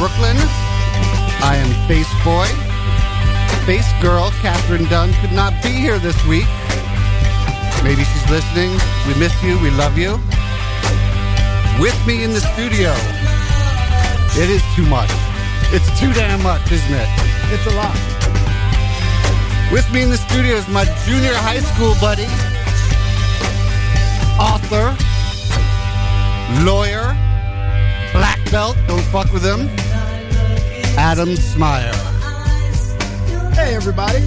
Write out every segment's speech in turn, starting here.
Brooklyn. I am Face Boy. Face Girl, Catherine Dunn, could not be here this week. Maybe she's listening. We miss you. We love you. With me in the studio. It is too much. It's too damn much, isn't it? It's a lot. With me in the studio is my junior high school buddy, author, lawyer, black belt, don't fuck with him, Adam Smyer. Hey, everybody.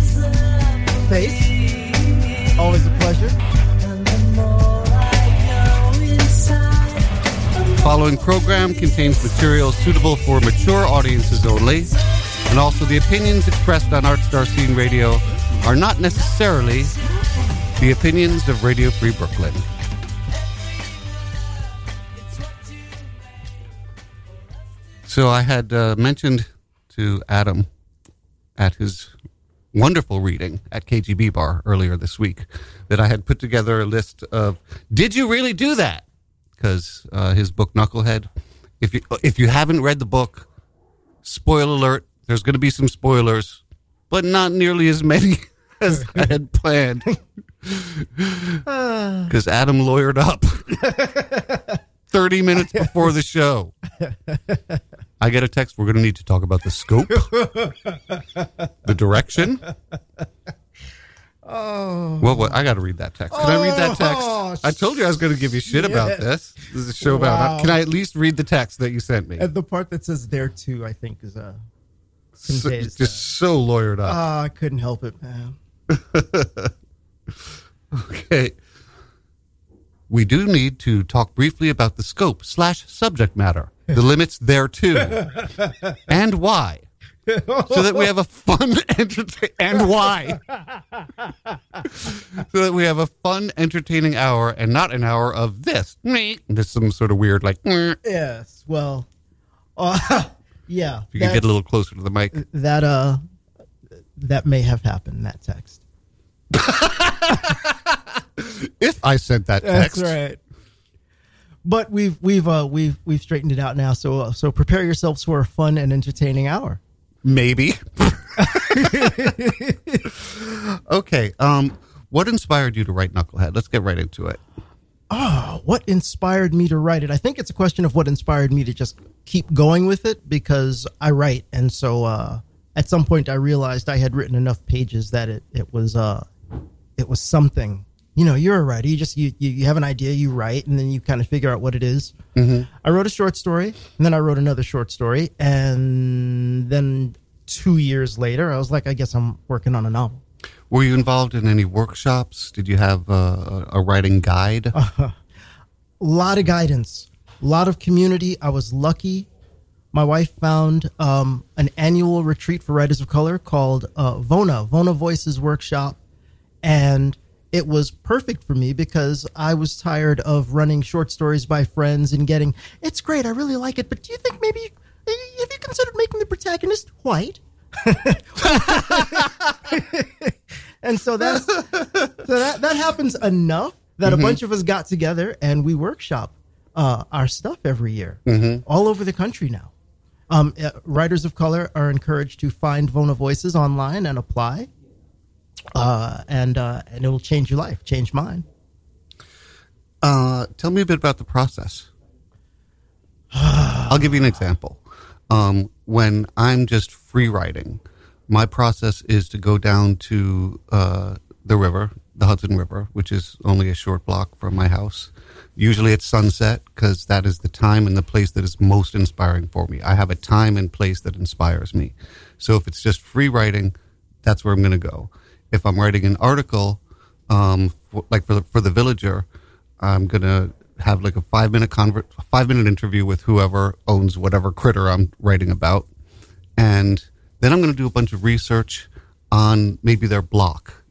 Face. Always a pleasure. Following program contains material suitable for mature audiences only, and also the opinions expressed on Art Star Scene Radio are not necessarily the opinions of Radio Free Brooklyn. So I had uh, mentioned to Adam at his wonderful reading at KGB Bar earlier this week that I had put together a list of did you really do that? Because uh, his book Knucklehead. If you if you haven't read the book, spoiler alert, there's going to be some spoilers, but not nearly as many as I had planned. Because Adam lawyered up 30 minutes before the show. I get a text. We're going to need to talk about the scope, the direction. Oh. Well, what, I got to read that text. Can I read that Oh, text? I told you I was going to give you shit about this. This is a show about. Can I at least read the text that you sent me? And the part that says there too, I think, is uh, So, just so lawyered up. Ah, I couldn't help it, man. Okay. We do need to talk briefly about the scope slash subject matter, the limits there too, and why, so that we have a fun entertain and why, so that we have a fun, entertaining hour and not an hour of this, just some sort of weird like. Yes. Well, uh, yeah. you could get a little closer to the mic. that uh, that may have happened. That text. If I sent that That's text, right. But we've we've uh, we've we've straightened it out now. So uh, so prepare yourselves for a fun and entertaining hour. maybe. okay. Um, what inspired you to write Knucklehead? Let's get right into it. Oh, what inspired me to write it? I think it's a question of what inspired me to just keep going with it because I write, and so uh, at some point I realized I had written enough pages that it it was uh it was something. You know, you're a writer. You just you you, you have an idea, you write, and then you kind of figure out what it is. I wrote a short story, and then I wrote another short story, and then two years later, I was like, I guess I'm working on a novel. Were you involved in any workshops? Did you have uh, a writing guide? a lot of guidance, a lot of community. I was lucky. My wife found um, an annual retreat for writers of color called uh, Vona, Vona Voices Workshop. And it was perfect for me because I was tired of running short stories by friends and getting, it's great, I really like it, but do you think maybe, have you considered making the protagonist white? and so that's so that that happens enough that a bunch of us got together and we workshop uh, our stuff every year all over the country now. Um, uh, writers of color are encouraged to find Vona Voices online and apply, uh, and uh, and it will change your life, change mine. Uh, tell me a bit about the process. I'll give you an example. Um, when I'm just free writing, my process is to go down to uh, the river, the Hudson River, which is only a short block from my house. Usually it's sunset because that is the time and the place that is most inspiring for me. I have a time and place that inspires me. So if it's just free writing, that's where I'm going to go. If I'm writing an article, um, for, like for the, for the Villager, I'm to have like a five minute convert, five minute interview with whoever owns whatever critter I'm writing about, and then I'm to do a bunch of research on maybe their block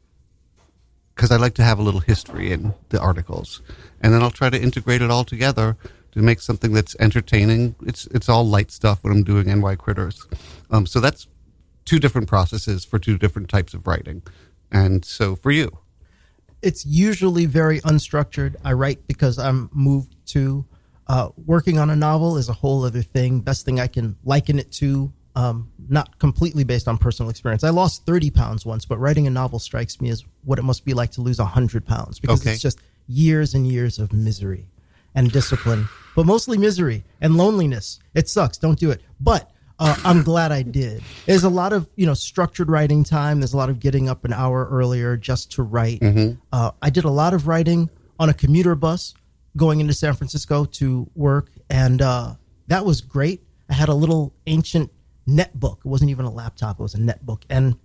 because I like to have a little history in the articles, and then I'll try to integrate it all together to make something that's entertaining. It's it's all light stuff when I'm doing NY critters, um, so that's two different processes for two different types of writing, and so for you, It's usually very unstructured. I write because I'm moved to Uh, working on a novel is a whole other thing. Best thing I can liken it to, um, not completely based on personal experience. I lost 30 pounds once, but writing a novel strikes me as what it must be like to lose 100 pounds because Okay. it's just years and years of misery and discipline, but mostly misery and loneliness. It sucks. Don't do it. But uh, I'm glad I did. There's a lot of you know structured writing time. There's a lot of getting up an hour earlier just to write. Uh, I did a lot of writing on a commuter bus going into San Francisco to work, and uh, that was great. I had a little ancient netbook. It wasn't even a laptop; it was a netbook, and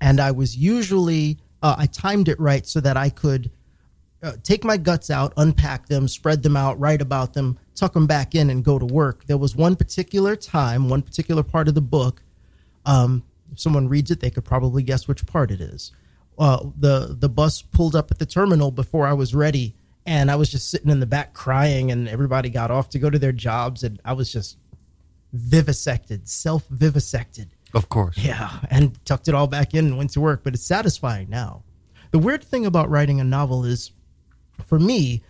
and I was usually uh, I timed it right so that I could uh, take my guts out, unpack them, spread them out, write about them, tuck them back in, and go to work. There was one particular time, one particular part of the book. Um, if someone reads it, they could probably guess which part it is. Uh, the the bus pulled up at the terminal before I was ready, and I was just sitting in the back crying, and everybody got off to go to their jobs, and I was just vivisected, self vivisected. Of course. Yeah, and tucked it all back in and went to work, but it's satisfying now. The weird thing about writing a novel is, for me,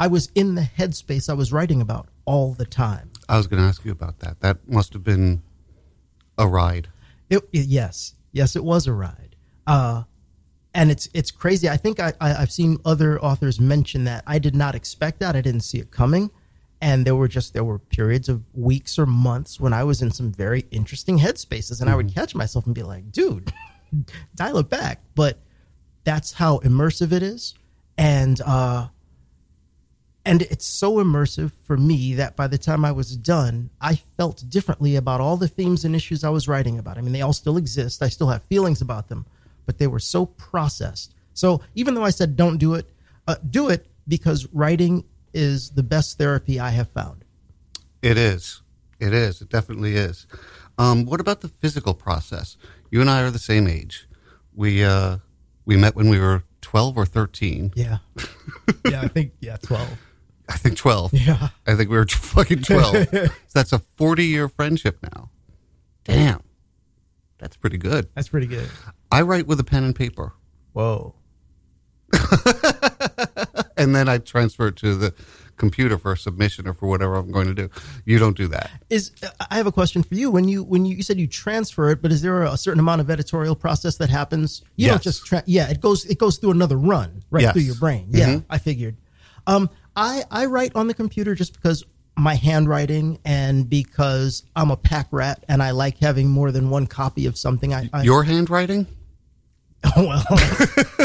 I was in the headspace I was writing about all the time. I was going to ask you about that. That must have been a ride. It, it- yes, yes, it was a ride. Uh, and it's it's crazy. I think I, I I've seen other authors mention that. I did not expect that. I didn't see it coming. And there were just there were periods of weeks or months when I was in some very interesting headspaces, and I would catch myself and be like, "Dude, dial it back." But that's how immersive it is, and uh, and it's so immersive for me that by the time I was done, I felt differently about all the themes and issues I was writing about. I mean, they all still exist. I still have feelings about them, but they were so processed. So even though I said don't do it, uh, do it because writing is the best therapy I have found. It is. It is. It definitely is. Um, what about the physical process? You and I are the same age. We uh, we met when we were twelve or thirteen. Yeah. yeah, I think, yeah, 12. I think twelve. Yeah. I think we were fucking twelve. so that's a forty year friendship now. Damn, that's pretty good. That's pretty good. I write with a pen and paper, Whoa. and then I transfer it to the computer for submission or for whatever I'm going to do. You don't do that. Is I have a question for you. When you when you, you said you transfer it, but is there a certain amount of editorial process that happens? You don't just tra- yeah, it goes it goes through another run right Yes. through your brain. Yeah, I figured. Um, I I write on the computer just because my handwriting and because I'm a pack rat and I like having more than one copy of something. I, I Your handwriting? well,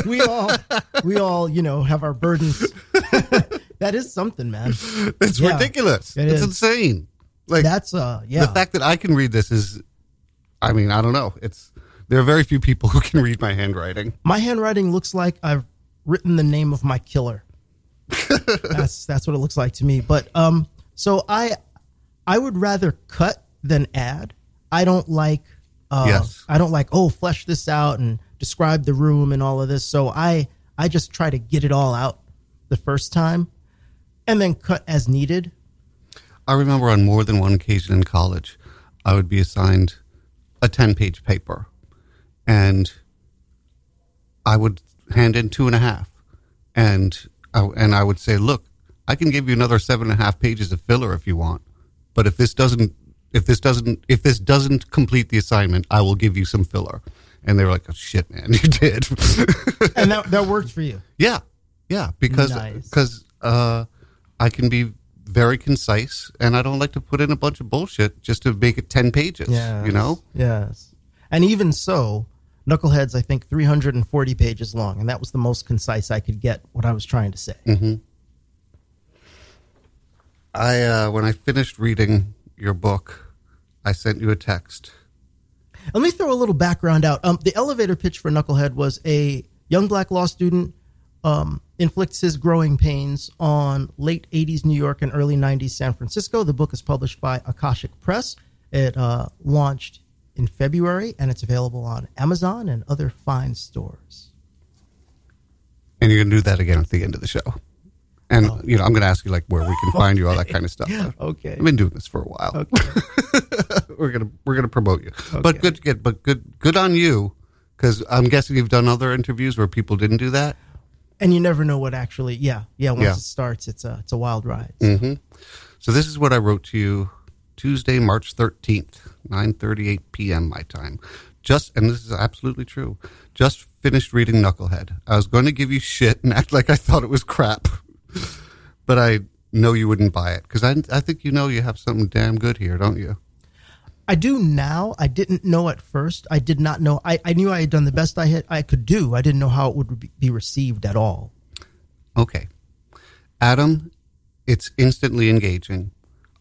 we all we all you know have our burdens. that is something, man. It's Yeah, ridiculous. it it's is. insane. Like That's uh yeah. the fact that I can read this is, I mean, I don't know. It's there are very few people who can read my handwriting. My handwriting looks like I've written the name of my killer. That's that's what it looks like to me. But um, so I I would rather cut than add. I don't like uh, Yes. I don't like oh flesh this out and describe the room and all of this. So I I just try to get it all out the first time, and then cut as needed. I remember on more than one occasion in college, I would be assigned a 10 page paper and I would hand in two and a half. And and I would say, look, I can give you another seven and a half pages of filler if you want. But if this doesn't, if this doesn't, if this doesn't complete the assignment, I will give you some filler. And they were like, oh, shit, man, you did. And that that worked for you. Yeah, yeah, because Nice. because uh, I can be very concise, and I don't like to put in a bunch of bullshit just to make it ten pages. Yeah. You know. Yes. And even so, Knucklehead's I think 340 pages long, and that was the most concise I could get what I was trying to say. Mm. I uh, when I finished reading your book, I sent you a text. Let me throw a little background out. Um, the elevator pitch for Knucklehead was a young black law student um, inflicts his growing pains on late 80s New York and early 90s San Francisco. The book is published by Akashic Press. It uh, launched in February, and it's available on Amazon and other fine stores. And you're gonna do that again at the end of the show. And you know, I'm gonna ask you like where we can find you, all that kind of stuff. Okay. I've been doing this for a while. Okay. we're gonna we're gonna promote you. But good, good, but good, good on you, because I'm guessing you've done other interviews where people didn't do that. and you never know what actually. Yeah, yeah. Once Yeah. it starts, it's a it's a wild ride. hmm So this is what I wrote to you Tuesday, March 13th, 9:38 p.m. my time. Just and this is absolutely true. Just finished reading Knucklehead. I was going to give you shit and act like I thought it was crap. but I know you wouldn't buy it cuz I I think you know you have something damn good here, don't you? I do now. I didn't know at first. I did not know. I, I knew I had done the best I had I could do. I didn't know how it would be received at all. Okay. Adam, it's instantly engaging.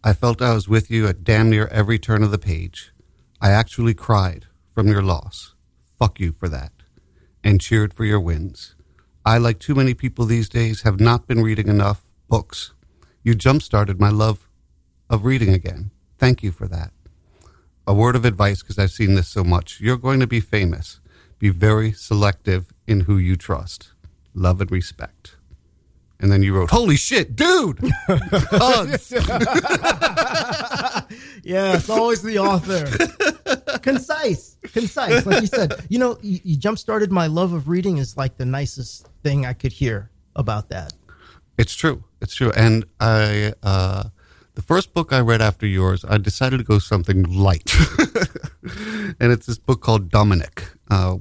I felt I was with you at damn near every turn of the page. I actually cried from your loss. Fuck you for that. And cheered for your wins. I, like too many people these days, have not been reading enough books. You jump started my love of reading again. Thank you for that. A word of advice, because I've seen this so much. You're going to be famous. Be very selective in who you trust. Love and respect. And then you wrote, Holy shit, dude! Yeah, it's always the author. concise, concise. Like you said, you know, you, you jump started my love of reading is like the nicest thing I could hear about that. It's true. It's true. And I, uh, the first book I read after yours, I decided to go something light. and it's this book called Dominic, uh,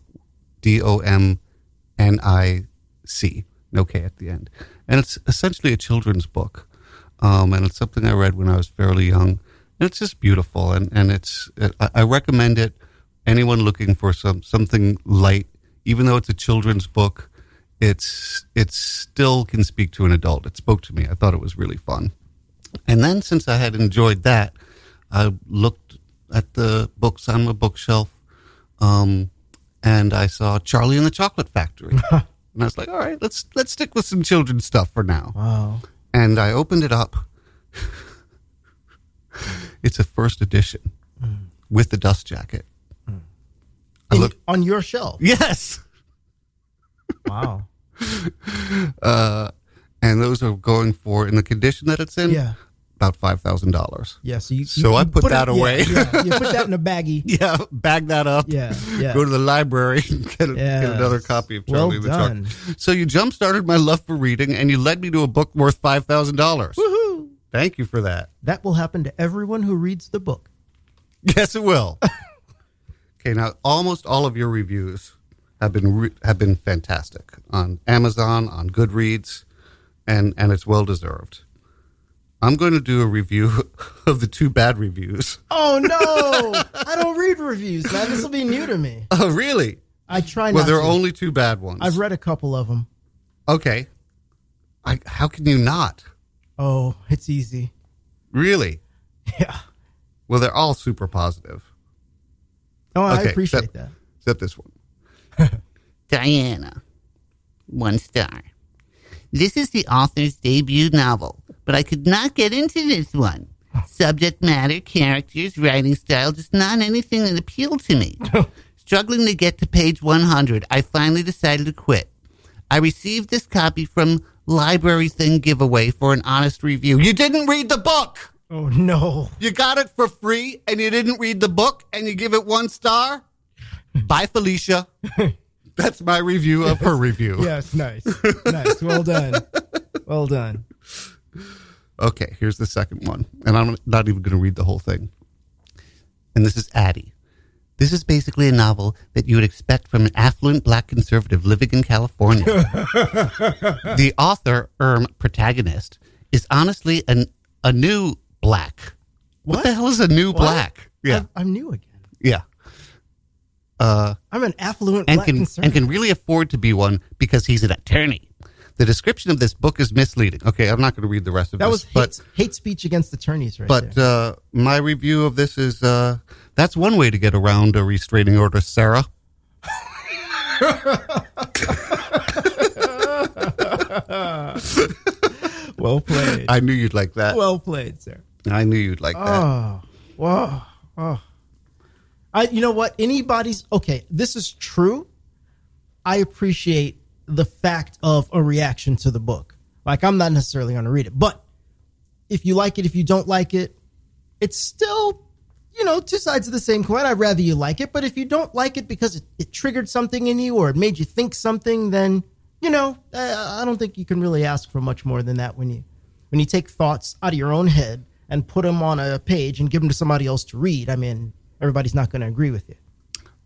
D O M N I C, no K at the end. And it's essentially a children's book. Um, and it's something I read when I was fairly young. And it's just beautiful. And, and it's, I, I recommend it. Anyone looking for some, something light, even though it's a children's book, it's it still can speak to an adult. It spoke to me. I thought it was really fun. And then since I had enjoyed that, I looked at the books on my bookshelf, um, and I saw Charlie and the Chocolate Factory, and I was like, all right, let's let's stick with some children's stuff for now. Wow. And I opened it up. it's a first edition with the dust jacket. I In- looked. on your shelf. Yes. Wow. uh, and those are going for in the condition that it's in Yeah. About five thousand dollars. Yeah. So you. So you- I you put that it- away. Yeah, You put that in a baggie. Yeah, bag that up. Yeah. Yeah. Go to the library get, a, get another copy of Well Charlie the done. So you jump started my love for reading, and you led me to a book worth five thousand dollars. Woohoo! Thank you for that. That will happen to everyone who reads the book. Yes, it will. okay, now almost all of your reviews have been re- have been fantastic on Amazon, on Goodreads, and and it's well deserved. I'm going to do a review of the two bad reviews. Oh no! I don't read reviews, man. This will be new to me. Oh, really? I try Well, not there are to. only two bad ones. I've read a couple of them. okay. I, how can you not? Oh, it's easy. Really? Yeah. Well, they're all super positive, Oh, I Okay, appreciate that. except this one. Diana. One star. This is the author's debut novel, but I could not get into this one. Subject matter, characters, writing style, just not anything that appealed to me. Struggling to get to page 100, I finally decided to quit. I received this copy from Library Thing giveaway for an honest review. You didn't read the book. Oh no! You got it for free, and you didn't read the book, and you give it one star. Bye, Felicia. That's my review of her review. Yes, nice, nice. Well done. Well done. Okay, here's the second one. And I'm not even going to read the whole thing. And this is Addie. This is basically a novel that you would expect from an affluent black conservative living in California. the author, erm, protagonist, is honestly an, a new black. What? What? the hell is a new What? black? Yeah, I'm, I'm new again. yeah. Uh, I'm an affluent and black can and can really afford to be one because he's an attorney. The description of this book is misleading. Okay, I'm not going to read the rest of it. that this, was but hate, hate speech against attorneys, right But uh, my review of this is uh, that's one way to get around a restraining order, Sarah. well played. I knew you'd like that. well played, sir. I knew you'd like that. Oh, whoa, oh. I, you know what? Anybody's okay. This is true. I appreciate the fact of a reaction to the book. Like I'm not necessarily going to read it, but if you like it, if you don't like it, it's still, you know, two sides of the same coin. I'd rather you like it, but if you don't like it because it, it triggered something in you or it made you think something, then you know, uh, I don't think you can really ask for much more than that when you when you take thoughts out of your own head and put them on a page and give them to somebody else to read. I mean, everybody's not going to agree with you.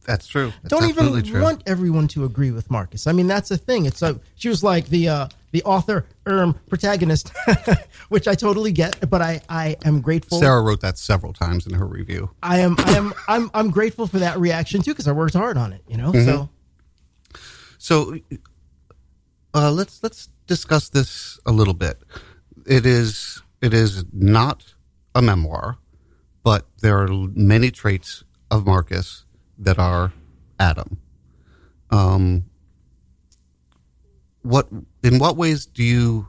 That's true. That's don't even true. want everyone to agree with Marcus. I mean, that's the thing. It's a, she was like the uh, the author erm protagonist, which I totally get. But I I am grateful. Sarah wrote that several times in her review. I am I am I'm I'm grateful for that reaction too because I worked hard on it. You know, so So uh, let's let's discuss this a little bit. It is it is not a memoir, but there are many traits of Marcus that are Adam. Um, what in what ways do you?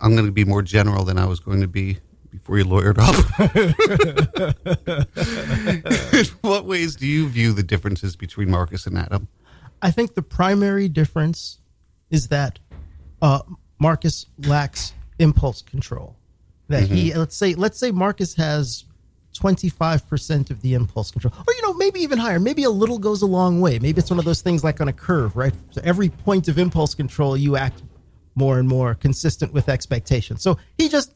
I'm going to be more general than I was going to be before you lawyered up. in what ways do you view the differences between Marcus and Adam? I think the primary difference is that uh, Marcus lacks impulse control. That he let's say let's say Marcus has twenty five percent of the impulse control, or you know maybe even higher. Maybe a little goes a long way. Maybe it's one of those things like on a curve, right? So every point of impulse control, you act more and more consistent with expectations. So he just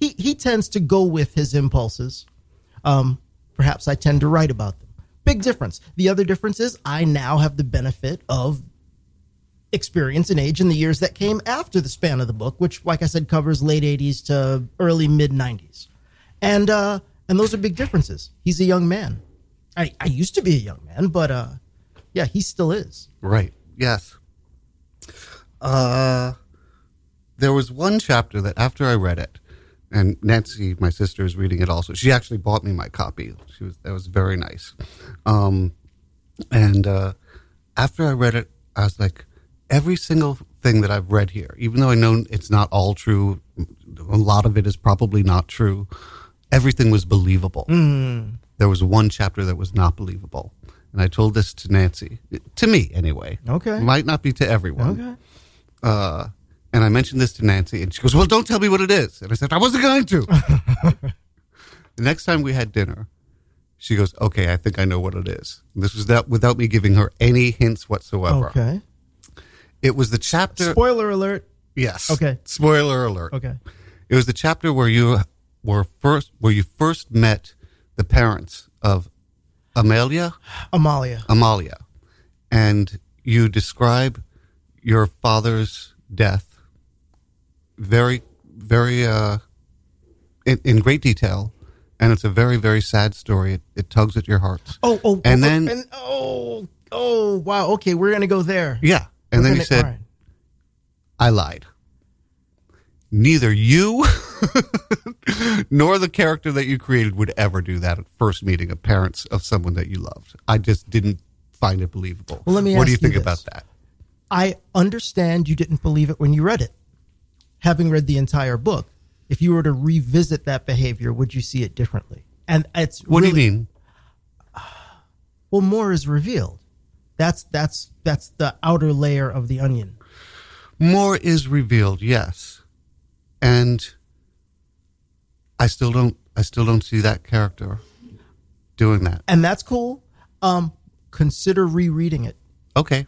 he he tends to go with his impulses. Um, perhaps I tend to write about them. Big difference. The other difference is I now have the benefit of experience and age in the years that came after the span of the book, which, like I said, covers late '80s to early mid '90s, and uh, and those are big differences. He's a young man. I, I used to be a young man, but uh, yeah, he still is. Right. Yes. Uh, there was one chapter that after I read it, and Nancy, my sister, is reading it also. She actually bought me my copy. She was that was very nice. Um, and uh, after I read it, I was like, every single thing that I've read here, even though I know it's not all true, a lot of it is probably not true. Everything was believable. There was one chapter that was not believable. And I told this to Nancy, to me anyway. Okay. Might not be to everyone. Okay. Uh, and I mentioned this to Nancy, and she goes, Well, don't tell me what it is. And I said, I wasn't going to. the next time we had dinner, she goes, Okay, I think I know what it is. And this was that without me giving her any hints whatsoever. Okay. It was the chapter. Spoiler alert. yes. Okay. Spoiler alert. Okay. It was the chapter where you were first, where you first met the parents of Amelia. Amalia. Amalia, and you describe your father's death very, very uh, in, in great detail, and it's a very, very sad story. It, it tugs at your hearts. Oh, oh, And oh, then- and, oh, oh, wow. Okay, we're gonna go there. Yeah, and We're then you gonna- said, all right. "I lied." Neither you nor the character that you created would ever do that at first meeting of parents of someone that you loved. I just didn't find it believable. Well, let me what do you think about that? I understand you didn't believe it when you read it. Having read the entire book, if you were to revisit that behavior, would you see it differently? And it's What do you mean? Well, more is revealed. That's that's that's the outer layer of the onion. more is revealed yes and i still don't i still don't see that character doing that And that's cool. Um, consider rereading it. okay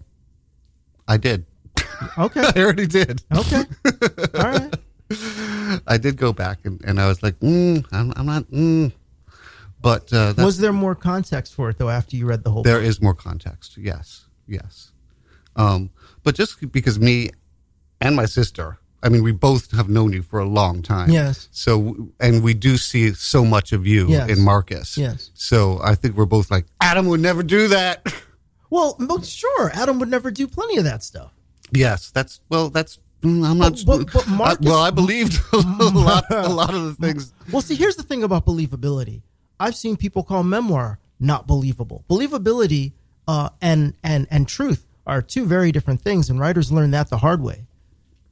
i did Okay. i already did Okay. All right. i did go back and, and i was like mm, I'm, I'm not mm. but uh, Was there more context for it though after you read the whole there book? is more context yes yes um, but just because me and my sister i mean we both have known you for a long time Yes. so and we do see so much of you Yes. in marcus Yes. so i think we're both like adam would never do that Well, but sure, Adam would never do plenty of that stuff. yes that's well that's mm, i'm not But- but- but I- Marcus- well i believed a lot a lot of the things Well, see, here's the thing about believability. I've seen people call memoir not believable. Believability uh, and and and truth are two very different things, and writers learn that the hard way.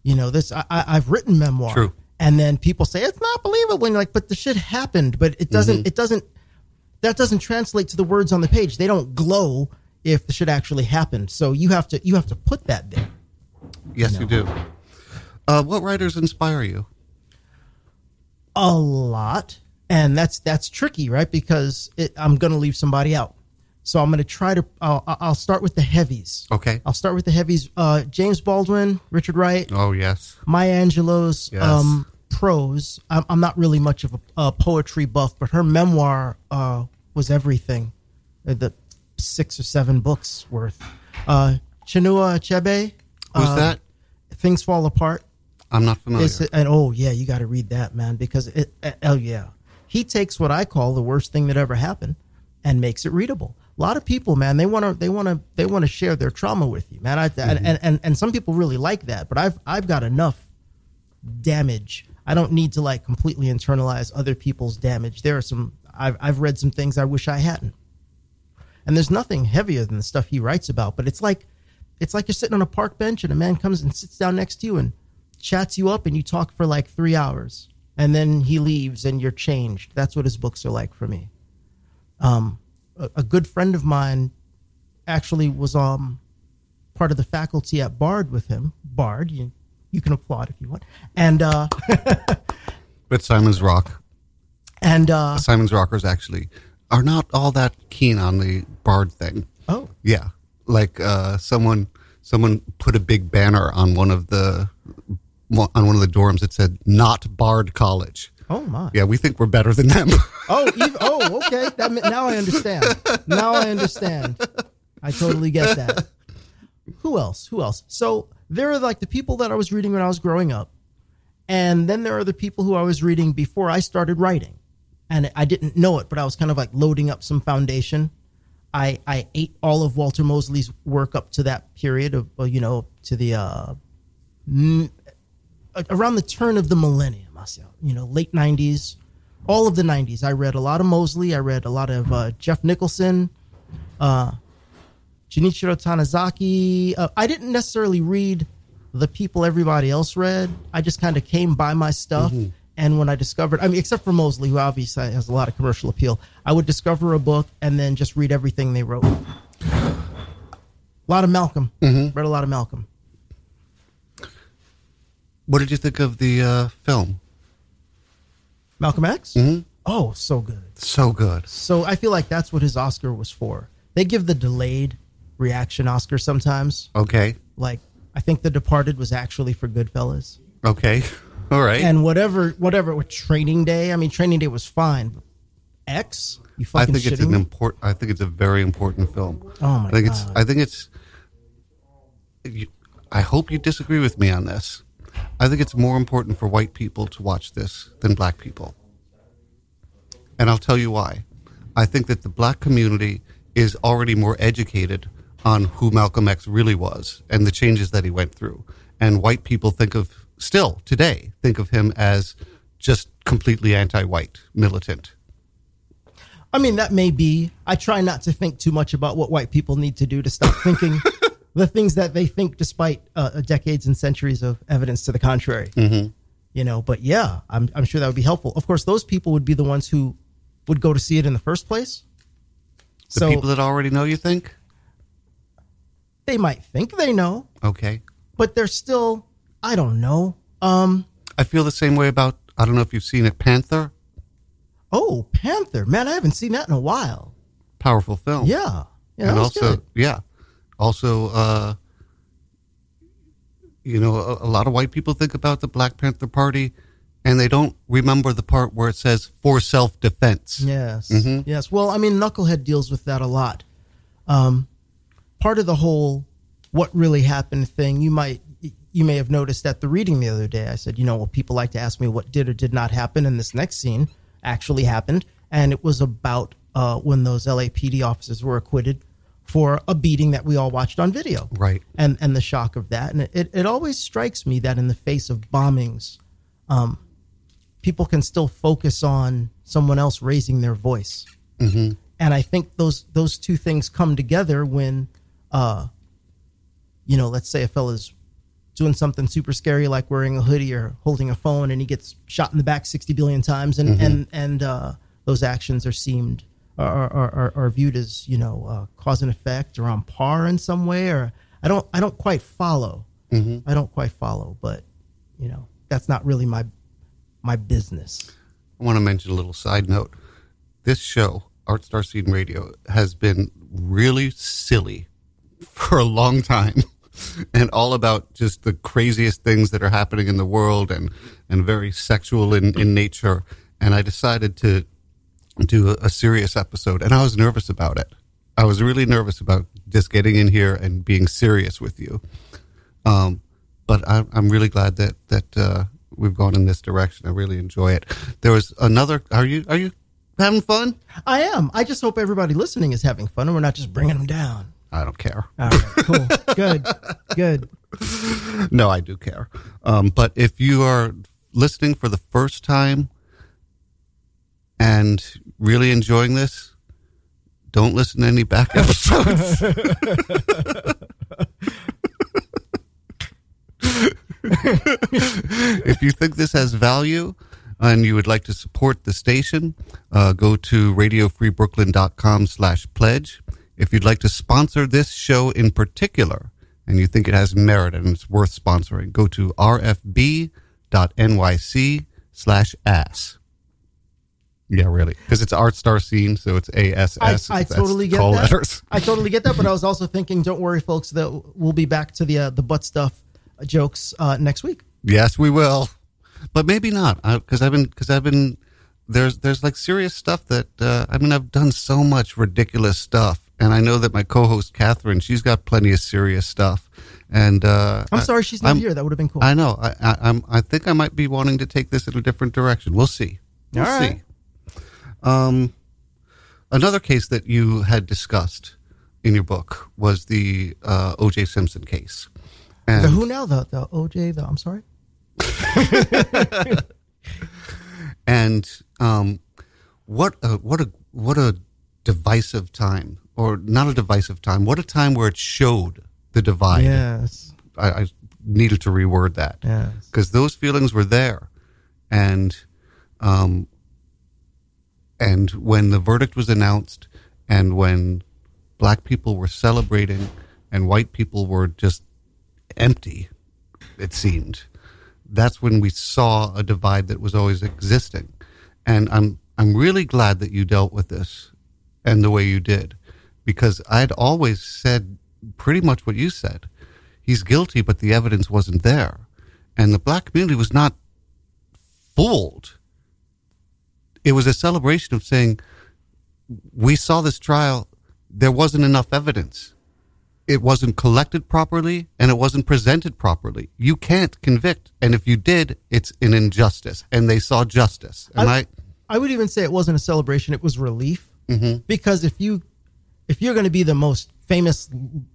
You know, this I, I, I've written memoir, True. and then people say it's not believable, and you're like, but the shit happened, but it doesn't. Mm-hmm. It doesn't. That doesn't translate to the words on the page. They don't glow if the shit actually happened. So you have to you have to put that there. yes you do uh, what writers inspire you a lot and that's that's tricky right because it, i'm going to leave somebody out So I'm going to try to. I'll, I'll start with the heavies. Okay. I'll start with the heavies. Uh, James Baldwin, Richard Wright, Oh yes. Maya Angelou's Yes. um, prose. I'm, I'm not really much of a, a poetry buff, but her memoir uh, was everything. Uh, The six or seven books worth. Uh, Chinua Achebe, Who's uh, that? Things Fall Apart. I'm not familiar. It's, and oh yeah, you got to read that man because it, oh yeah, he takes what I call the worst thing that ever happened and makes it readable. A lot of people, man, they want to they want to they want to share their trauma with you, man. I, and, and and some people really like that, but I've I've got enough damage. I don't need to like completely internalize other people's damage. There are some I've I've read some things I wish I hadn't. And there's nothing heavier than the stuff he writes about, but it's like it's like you're sitting on a park bench and a man comes and sits down next to you and chats you up and you talk for like 3 hours and then he leaves and you're changed. That's what his books are like for me. Um a, a good friend of mine actually was um part of the faculty at Bard with him. Bard, you you can applaud if you want. And uh but Simon's Rock. and uh Simon's Rockers actually are not all that keen on the bard thing. oh, Yeah, like uh, someone someone put a big banner on one of the on one of the dorms that said "Not Bard College." Oh my. Yeah, we think we're better than them. Oh, even, oh, okay. That now I understand. Now I understand. I totally get that. Who else? Who else? So there are like the people that I was reading when I was growing up, and then there are the people who I was reading before I started writing, and I didn't know it, but I was kind of like loading up some foundation. I I ate all of Walter Mosley's work up to that period of you know to the uh, m- around the turn of the millennium, I say, you know, late '90s, all of the '90s. I read a lot of Mosley. I read a lot of uh, Jeff Nicholson, uh, Junichiro Tanizaki. Uh, I didn't necessarily read the people everybody else read. I just kind of came by my stuff. And when I discovered, I mean, except for Mosley, who obviously has a lot of commercial appeal, I would discover a book and then just read everything they wrote. A lot of Malcolm. Read a lot of Malcolm. what did you think of the uh, film? Malcolm X? Mm-hmm. Oh, so good. So good. So I feel like that's what his Oscar was for. They give the delayed reaction Oscar sometimes. Okay. Like I think The Departed was actually for Goodfellas. Okay. All right. And whatever, whatever with Training Day. I mean, Training Day was fine. But X, you fucking I think it's an important. I think it's a very important film. Oh my I think it's. God. I think it's. You, I hope you disagree with me on this. I think it's more important for white people to watch this than black people, and I'll tell you why. I think that the black community is already more educated on who Malcolm X really was and the changes that he went through, and white people think of still today think of him as just completely anti-white militant. I mean, that may be. I try not to think too much about what white people need to do to stop thinking the things that they think, despite uh, decades and centuries of evidence to the contrary. Mm-hmm. You know, but yeah, I'm, I'm sure that would be helpful. Of course, those people would be the ones who would go to see it in the first place. The so people that already know, you think? they might think they know, Okay. but they're still, I don't know. Um, I feel the same way about. I don't know if you've seen it, Panther. oh, Panther, man, I haven't seen that in a while. Powerful film. Yeah, yeah, and also, good. yeah, also, uh, you know, a, a lot of white people think about the Black Panther Party, and they don't remember the part where it says "for self-defense." Yes. Mm-hmm. Yes. Well, I mean, Knucklehead deals with that a lot. Um, part of the whole what really happened thing, you might you may have noticed at the reading the other day. I said, you know, well, people like to ask me what did or did not happen, and this next scene actually happened, and it was about uh, when those LAPD officers were acquitted for a beating that we all watched on video Right. and and the shock of that. And it, it always strikes me that in the face of bombings, um, people can still focus on someone else raising their voice. Mm-hmm. And I think those those two things come together when, uh, you know, let's say a fella's doing something super scary like wearing a hoodie or holding a phone, and he gets shot in the back sixty billion times, and and and uh, those actions are seemed are are, are, viewed as you know uh, cause and effect or on par in some way, or I don't I don't quite follow. I don't quite follow, but you know that's not really my my business. I want to mention a little side note. This show Art Star Scene Radio has been really silly for a long time. And all about just the craziest things that are happening in the world and, and very sexual in, in nature. And I decided to do a, a serious episode. And I was nervous about it. I was really nervous about just getting in here and being serious with you. Um, but I, I'm really glad that that uh, we've gone in this direction. I really enjoy it. There was another. Are you are you having fun? I am. I just hope everybody listening is having fun and we're not just bringing them down. I don't care. All right, cool, good, good. No, I do care. Um, but if you are listening for the first time and really enjoying this, don't listen to any back episodes. if you think this has value and you would like to support the station, uh, go to radiofreebrooklyn.com slash pledge. If you'd like to sponsor this show in particular and you think it has merit and it's worth sponsoring, go to rfb.nyc slash ass. Yeah, really. Because it's Art Star Scene, so it's ASS. I, I That's totally get that. letters. I totally get that, but I was also thinking, don't worry, folks, that we'll be back to the uh, the butt stuff uh, jokes uh, next week. Yes, we will, but maybe not because I've been because I've been there's there's like serious stuff that uh, I mean I've done so much ridiculous stuff, and I know that my co-host Catherine she's got plenty of serious stuff, and uh, I'm sorry she's not I'm- here. That would have been cool. I know. I, I I'm I think I might be wanting to take this in a different direction. We'll see. We'll All right. Um, another case that you had discussed in your book was the uh, O.J. Simpson case. And the who now? The the OJ? The I'm sorry. and um, what a what a what a divisive time, or not a divisive time. What a time where it showed the divide. Yes. I, I needed to reword that Yes. because those feelings were there, and um, and when the verdict was announced, and when black people were celebrating, and white people were just empty, it seemed. That's when we saw a divide that was always existing, and I'm I'm really glad that you dealt with this, and the way you did, because I'd always said pretty much what you said. He's guilty, but the evidence wasn't there, and the black community was not fooled. It was a celebration of saying, we saw this trial, there wasn't enough evidence. It wasn't collected properly and it wasn't presented properly. You can't convict. And if you did, it's an injustice. And they saw justice. And I, I would even say it wasn't a celebration; it was relief. Mm-hmm. Because if you if you're going to be the most famous,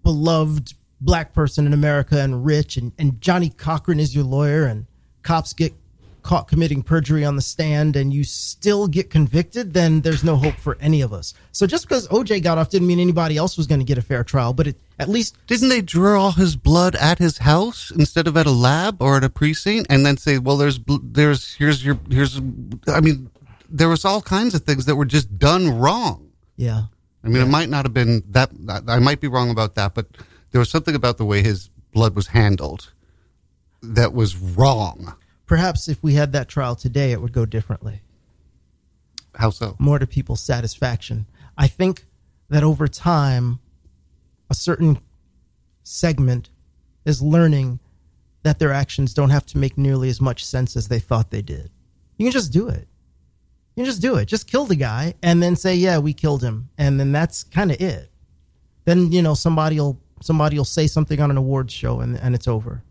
beloved black person in America and rich, and, and Johnnie Cochran is your lawyer, and cops get caught committing perjury on the stand, and you still get convicted, then there's no hope for any of us. So just because OJ got off didn't mean anybody else was going to get a fair trial, but it at least didn't they draw his blood at his house instead of at a lab or at a precinct and then say, well, there's, there's, here's your, here's, I mean, there was all kinds of things that were just done wrong. yeah. I mean, it might not have been that. I might be wrong about that, but there was something about the way his blood was handled that was wrong. Perhaps if we had that trial today, it would go differently. How so? more to people's satisfaction. I think that over time, a certain segment is learning that their actions don't have to make nearly as much sense as they thought they did. You can just do it. You can just do it. Just kill the guy and then say, "Yeah, we killed him," and then that's kind of it. Then you know somebody'll somebody'll say something on an awards show and and it's over.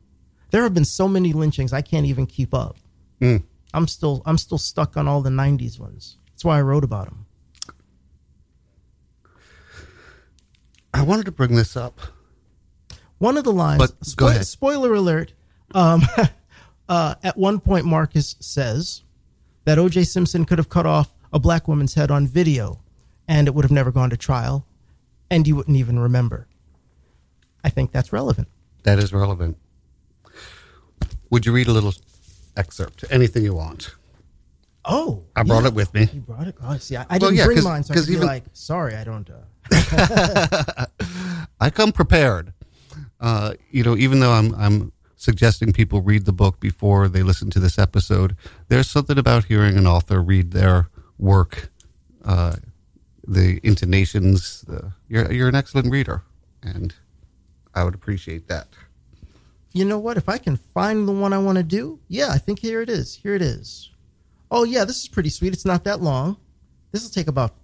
There have been so many lynchings I can't even keep up. Mm. I'm still I'm still stuck on all the '90s ones. That's why I wrote about them. I wanted to bring this up. One of the lines. But go ahead. Spoiler alert. Um, uh, at one point, Marcus says that O.J. Simpson could have cut off a black woman's head on video, and it would have never gone to trial, and you wouldn't even remember. I think that's relevant. That is relevant. Would you read a little excerpt? Anything you want. Oh, I brought it with me. You brought it. Oh, see, I, I Well, didn't yeah, bring mine, so I could be even- like, sorry, I don't. Uh, I come prepared. Uh, you know, even though I'm I'm suggesting people read the book before they listen to this episode, there's something about hearing an author read their work uh, the intonations. The, you're you're an excellent reader, and I would appreciate that. You know what? If I can find the one I want to do, yeah, I think here it is. Here it is. Oh yeah, this is pretty sweet. It's not that long. This will take about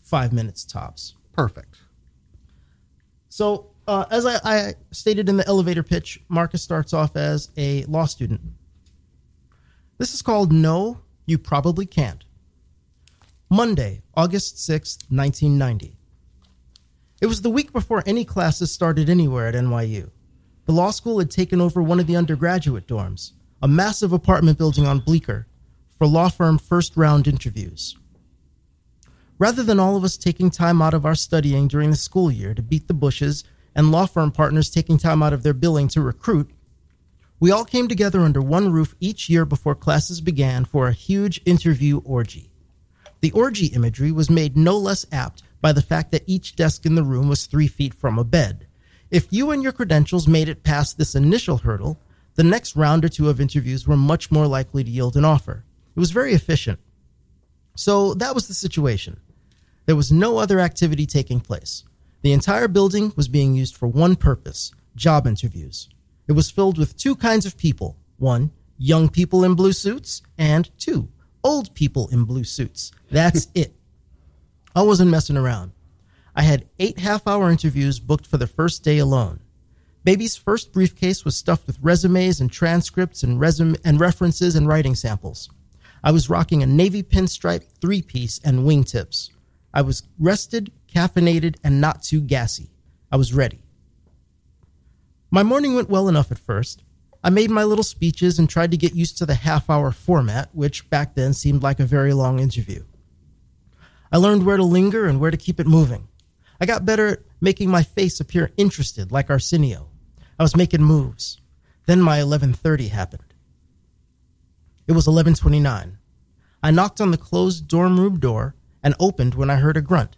five minutes tops. Perfect. So, uh, as I, I stated in the elevator pitch, Marcus starts off as a law student. This is called No, You Probably Can't. Monday, August 6th, 1990. It was the week before any classes started anywhere at NYU. The law school had taken over one of the undergraduate dorms, a massive apartment building on Bleecker, for law firm first round interviews. Rather than all of us taking time out of our studying during the school year to beat the bushes and law firm partners taking time out of their billing to recruit, we all came together under one roof each year before classes began for a huge interview orgy. The orgy imagery was made no less apt by the fact that each desk in the room was three feet from a bed. If you and your credentials made it past this initial hurdle, the next round or two of interviews were much more likely to yield an offer. It was very efficient. So that was the situation. There was no other activity taking place. The entire building was being used for one purpose job interviews. It was filled with two kinds of people one, young people in blue suits, and two, old people in blue suits. That's it. I wasn't messing around. I had eight half hour interviews booked for the first day alone. Baby's first briefcase was stuffed with resumes and transcripts and, resume, and references and writing samples. I was rocking a navy pinstripe three piece and wingtips. I was rested, caffeinated, and not too gassy. I was ready. My morning went well enough at first. I made my little speeches and tried to get used to the half hour format, which back then seemed like a very long interview. I learned where to linger and where to keep it moving. I got better at making my face appear interested, like Arsenio. I was making moves. Then my 11:30 happened. It was 11:29. I knocked on the closed dorm room door and opened when I heard a grunt.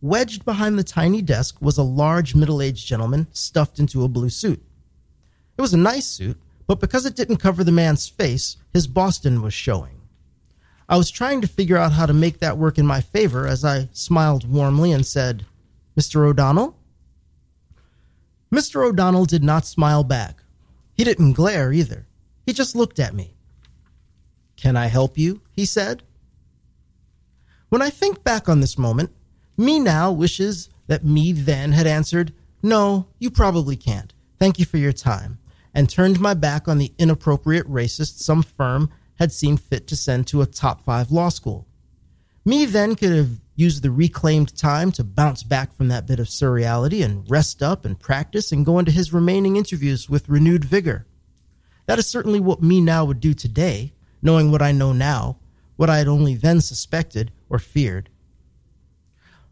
Wedged behind the tiny desk was a large middle aged gentleman stuffed into a blue suit. It was a nice suit, but because it didn't cover the man's face, his Boston was showing. I was trying to figure out how to make that work in my favor as I smiled warmly and said, Mr. O'Donnell? Mr. O'Donnell did not smile back. He didn't glare either. He just looked at me. Can I help you? he said. When I think back on this moment, me now wishes that me then had answered, No, you probably can't. Thank you for your time, and turned my back on the inappropriate racist some firm had seen fit to send to a top five law school. Me then could have used the reclaimed time to bounce back from that bit of surreality and rest up and practice and go into his remaining interviews with renewed vigor. That is certainly what me now would do today, knowing what I know now, what I had only then suspected or feared.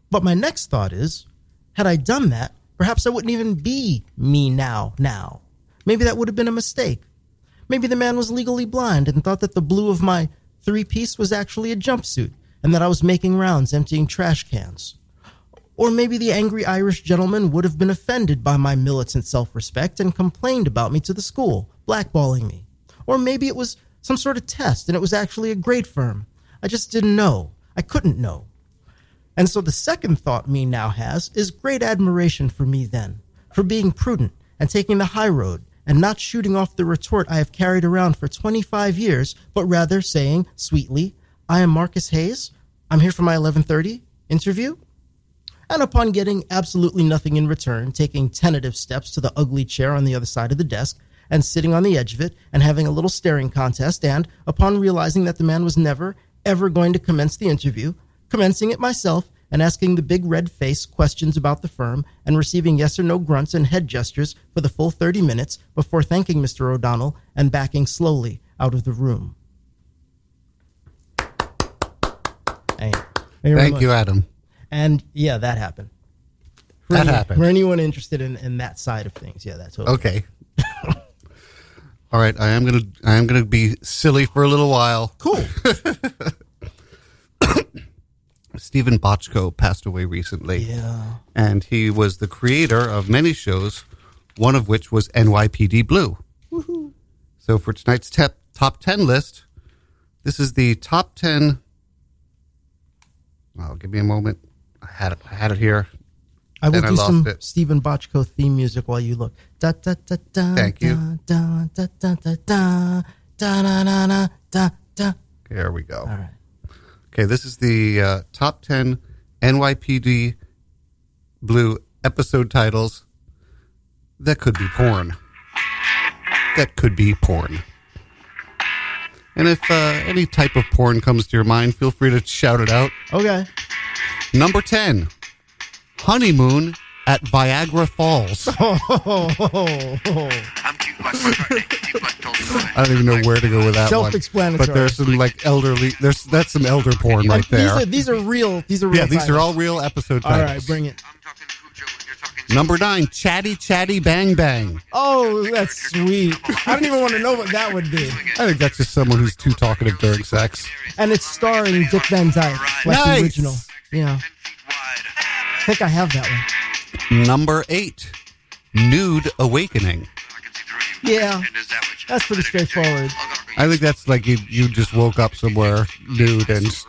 But my next thought is, had I done that, perhaps I wouldn't even be me now, now. Maybe that would have been a mistake. Maybe the man was legally blind and thought that the blue of my three piece was actually a jumpsuit and that I was making rounds emptying trash cans. Or maybe the angry Irish gentleman would have been offended by my militant self respect and complained about me to the school, blackballing me. Or maybe it was some sort of test and it was actually a great firm. I just didn't know. I couldn't know. And so the second thought me now has is great admiration for me then, for being prudent and taking the high road and not shooting off the retort I have carried around for 25 years, but rather saying sweetly, I am Marcus Hayes. I'm here for my 1130 interview. And upon getting absolutely nothing in return, taking tentative steps to the ugly chair on the other side of the desk and sitting on the edge of it and having a little staring contest, and upon realizing that the man was never, ever going to commence the interview, commencing it myself and asking the big red face questions about the firm and receiving yes or no grunts and head gestures for the full 30 minutes before thanking Mr. O'Donnell and backing slowly out of the room. Hey, thank you, Thank you, Adam. And yeah, that happened. For That any- happened. For anyone interested in, in that side of things, yeah, that's totally. Okay. All right, I am gonna I am gonna be silly for a little while. Cool. Steven Bochco passed away recently. Yeah. and he was the creator of many shows, one of which was NYPD Blue. So for tonight's tep- top 10 list, this is the top 10 Oh, give me a moment. I had it. I had it here. I will And do lost some it. Steven Bochco theme music while you look. Da, da, da, da, Thank you. Da, da, da, da, da, da, da, da, da, da, da. Here we go. All right. Okay, this is the uh, top 10 NYPD Blue episode titles that could be porn. That could be porn. And if uh, any type of porn comes to your mind, feel free to shout it out. Okay. Number 10 Honeymoon at Viagra Falls. I'm cute like McCartney. Cute like Tolstoy. I don't even know where to go with that. Self-explanatory. But there's some like elderly, there's that's some elder porn right there. These there. are these are real. These are real. Yeah, these are all real episode All titles. right, bring it. Number nine, Chatty Chatty Bang Bang. Oh, that's sweet. I don't even want to know what that would be. I think that's just someone who's too talkative during sex. And it's starring Dick Van Dyke, like Nice. the original. Yeah, ten feet wide. I think I have that one. Number eight, Nude Awakening. I can see through you. Yeah, And is that what you- that's pretty straightforward. I think that's like you, you just woke up somewhere nude and just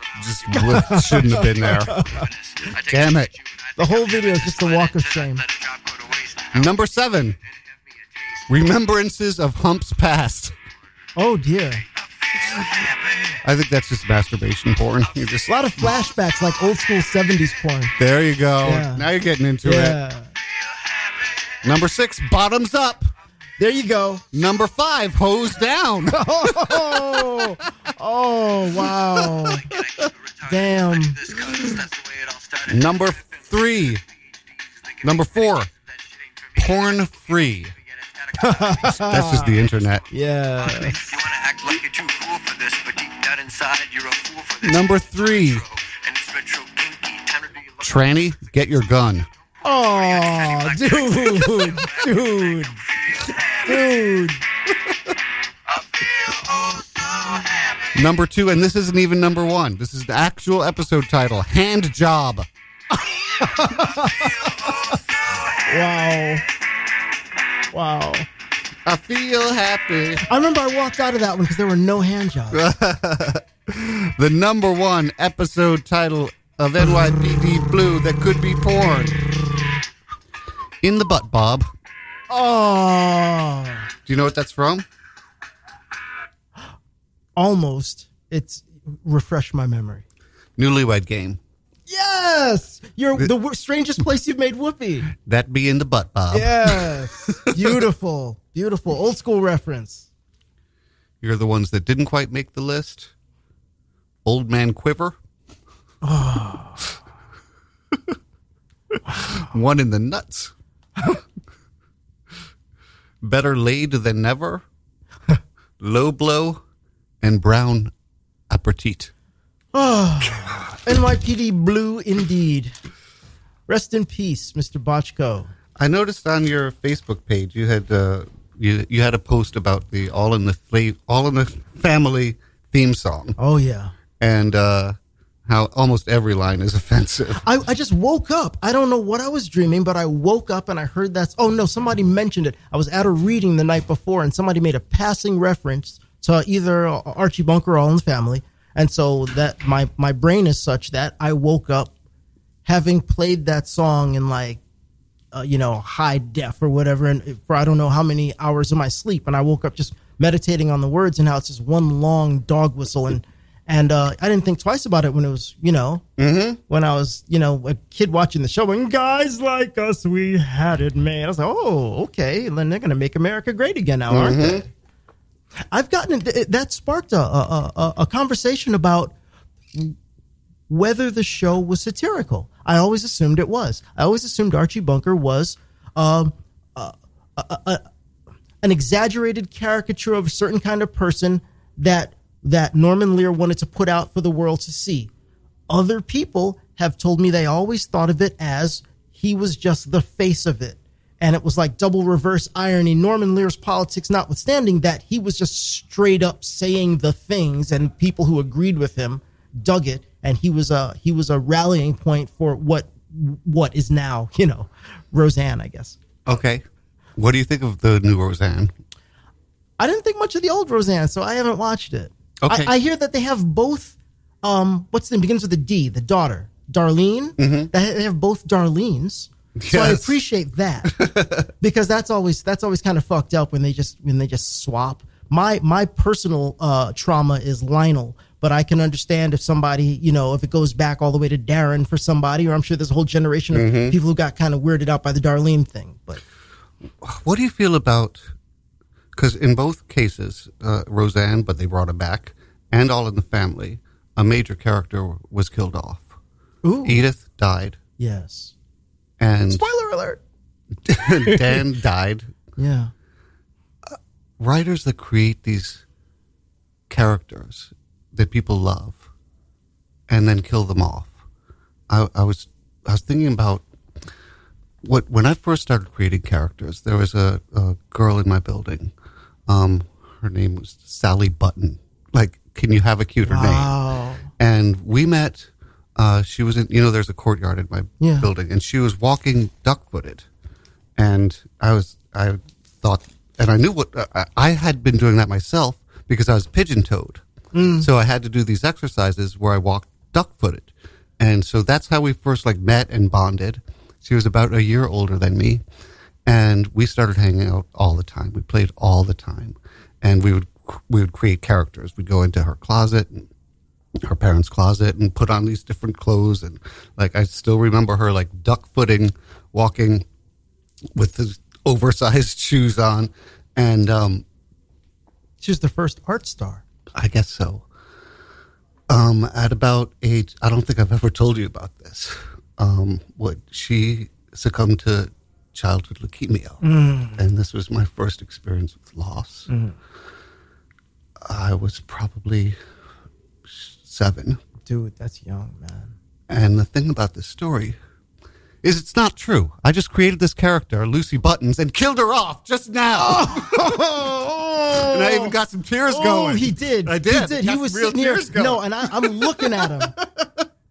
shouldn't have been there. Damn it. The whole video is just a walk of shame. Let a job go to waste. Number seven, Remembrances of Humps Past. Oh dear, I think that's just masturbation porn. You just a lot of flashbacks, like old school '70s porn. there you go. Yeah. Now you're getting into it. Number six, Bottoms Up. there you go. Number five, Hose Down. Oh, oh wow. Damn. This cause that's the way it all started. Number three. Number four, porn free. That's just the internet. Yeah. Number three, tranny, get your gun. Oh, dude, dude, dude. Number two, and this isn't even number one. This is the actual episode title: Hand Job. Wow. Wow. I feel happy. I remember I walked out of that one because there were no hand jobs. The number one episode title of NYPD Blue that could be porn. In the Butt Bob. Oh, Do you know what that's from? almost. It's refresh my memory. Newlywed Game. Yes, you're the w- strangest place you've made whoopee. That be in the Butt Bob. Yes, beautiful, beautiful, old school reference. You're the ones that didn't quite make the list. Old Man Quiver. One in the nuts. Better laid than never. Low blow and brown appetit. NYPD Blue indeed. Rest in peace, Mr. Bochco. I noticed on your Facebook page you had uh, you you had a post about the all in the Fla- all in the family theme song Oh yeah. and uh, how almost every line is offensive. I, I just woke up. I don't know what I was dreaming, but I woke up and I heard that. Oh no, somebody mentioned it. I was at a reading the night before, and somebody made a passing reference to either Archie Bunker or All in the Family, and so that my my brain is such that I woke up having played that song in like uh, you know high def or whatever, and for I don't know how many hours of my sleep, and I woke up just meditating on the words and how it's just one long dog whistle and. And uh, I didn't think twice about it when it was, you know, when I was, you know, a kid watching the show, and guys like us, we had it, man. I was like, oh, okay. Then they're going to make America great again now, aren't they? I've gotten that sparked a, a, a, conversation about whether the show was satirical. I always assumed it was. I always assumed Archie Bunker was um, uh, an exaggerated caricature of a certain kind of person that that Norman Lear wanted to put out for the world to see. Other people have told me they always thought of it as he was just the face of it. And it was like double reverse irony. Norman Lear's politics notwithstanding that he was just straight up saying the things and people who agreed with him dug it. And he was a, he was a rallying point for what, what is now, you know, Roseanne, I guess. Okay, what do you think of the new Roseanne? I didn't think much of the old Roseanne, so I haven't watched it. Okay. I, I hear that they have both. Um, what's the name? begins with a D. The daughter, Darlene. They they have both Darlenes. So I appreciate that because that's always that's always kind of fucked up when they just when they just swap. My my personal uh, trauma is Lionel, but I can understand if somebody you know if it goes back all the way to Darrin for somebody, or I'm sure there's a whole generation of people who got kind of weirded out by the Darlene thing. But What do you feel about? Because in both cases, uh, Roseanne, but they brought her back, and All in the Family, a major character was killed off. ooh, Edith died, yes, and spoiler alert. Dan died. Yeah, Writers that create these characters that people love, and then kill them off. I, I was I was thinking about what when I first started creating characters. There was a, a girl in my building. Um, her name was Sally Button. Like, can you have a cuter name? and we met. Uh, she was in, you know, there's a courtyard in my Yeah. building, and she was walking duck footed, and I was, I thought, and I knew what I, I had been doing that myself because I was pigeon toed, so I had to do these exercises where I walked duck footed, and so that's how we first like met and bonded. She was about a year older than me, and we started hanging out all the time. We played all the time, and we would we would create characters. We'd go into her closet and her parents' closet and put on these different clothes and like I still remember her like duck footing, walking with the oversized shoes on, and um, she was the first art star. I guess so. Um, at about age, I don't think I've ever told you about this. Um, what she succumbed to childhood leukemia, and this was my first experience with loss. I was probably seven. Dude, that's young, man. And the thing about this story is it's not true. I just created this character, Lucy Buttons, and killed her off just now. Oh. and I even got some tears Oh, going. he did. I did. He did. He was real sitting here. tears going. No, and I, I'm looking at him.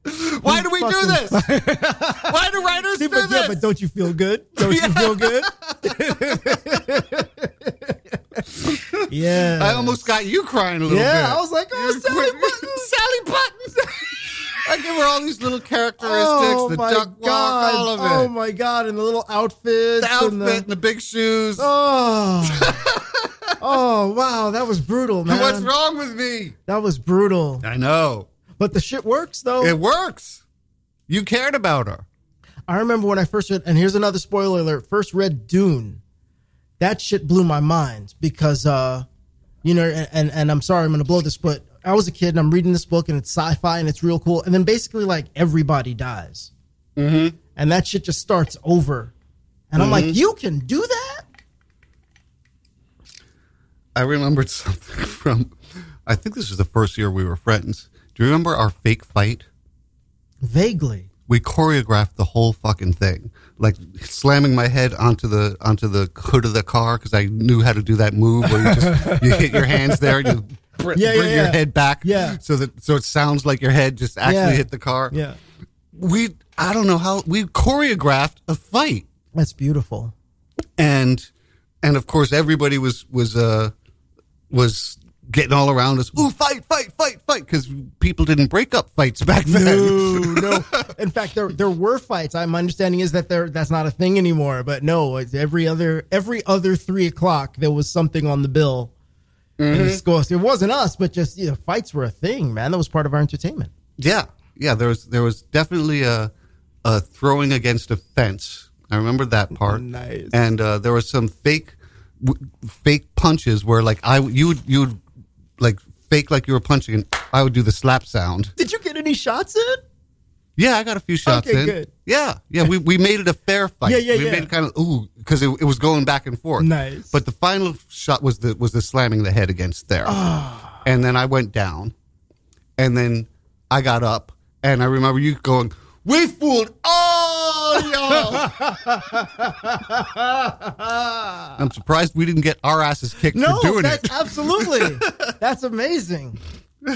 Why do we do this? Why do writers See, do but, this? yeah, but don't you feel good? Don't you feel good? Yeah. I almost got you crying a little bit. Yeah, I was like, oh, Sally Button, Sally Buttons. I give her all these little characteristics, Oh the my duck walk, god! all of oh it. Oh my god! And the little outfits. the outfit And and the, the big shoes. oh. oh wow, that was brutal, man. What's wrong with me? That was brutal. I know. But the shit works though. It works. You cared about her. I remember when I first read, and here's another spoiler alert. First read Dune. That shit blew my mind because, uh, you know, and, and, I'm sorry, I'm going to blow this, but I was a kid and I'm reading this book and it's sci-fi and it's real cool. And then basically like everybody dies. Mm-hmm. And that shit just starts over. And I'm like, you can do that? I remembered something from, I think this was the first year we were friends. Do you remember our fake fight? Vaguely. We choreographed the whole fucking thing, like slamming my head onto the onto the hood of the car because I knew how to do that move where you just you hit your hands there and you br- Yeah, bring yeah, your yeah. head back, Yeah. so that so it sounds like your head just actually hit the car. Yeah. we I don't know how we choreographed a fight. That's beautiful. and and of course everybody was was uh was getting all around us ooh fight fight fight fight because people didn't break up fights back then No, no. In fact, there there were fights. I, my understanding is that there that's not a thing anymore. But no, every other every other three o'clock there was something on the bill. Mm-hmm. it wasn't us, but just you know, fights were a thing, man. That was part of our entertainment. yeah yeah there was there was definitely a a throwing against a fence i remember that part Nice. and uh there was some fake w- fake punches where like i you would you would like fake like you were punching and i would do the slap sound Did you get any shots in? Yeah, I got a few shots Okay, in. good. Yeah, yeah, we, we made it a fair fight. Yeah, yeah, we yeah. made it kind of ooh because it, it was going back and forth. Nice. But the final shot was the was the slamming the head against there, Ah. and then I went down, and then I got up, and I remember you going, "We fooled all y'all." I'm surprised we didn't get our asses kicked No, for doing that's it. absolutely. that's amazing.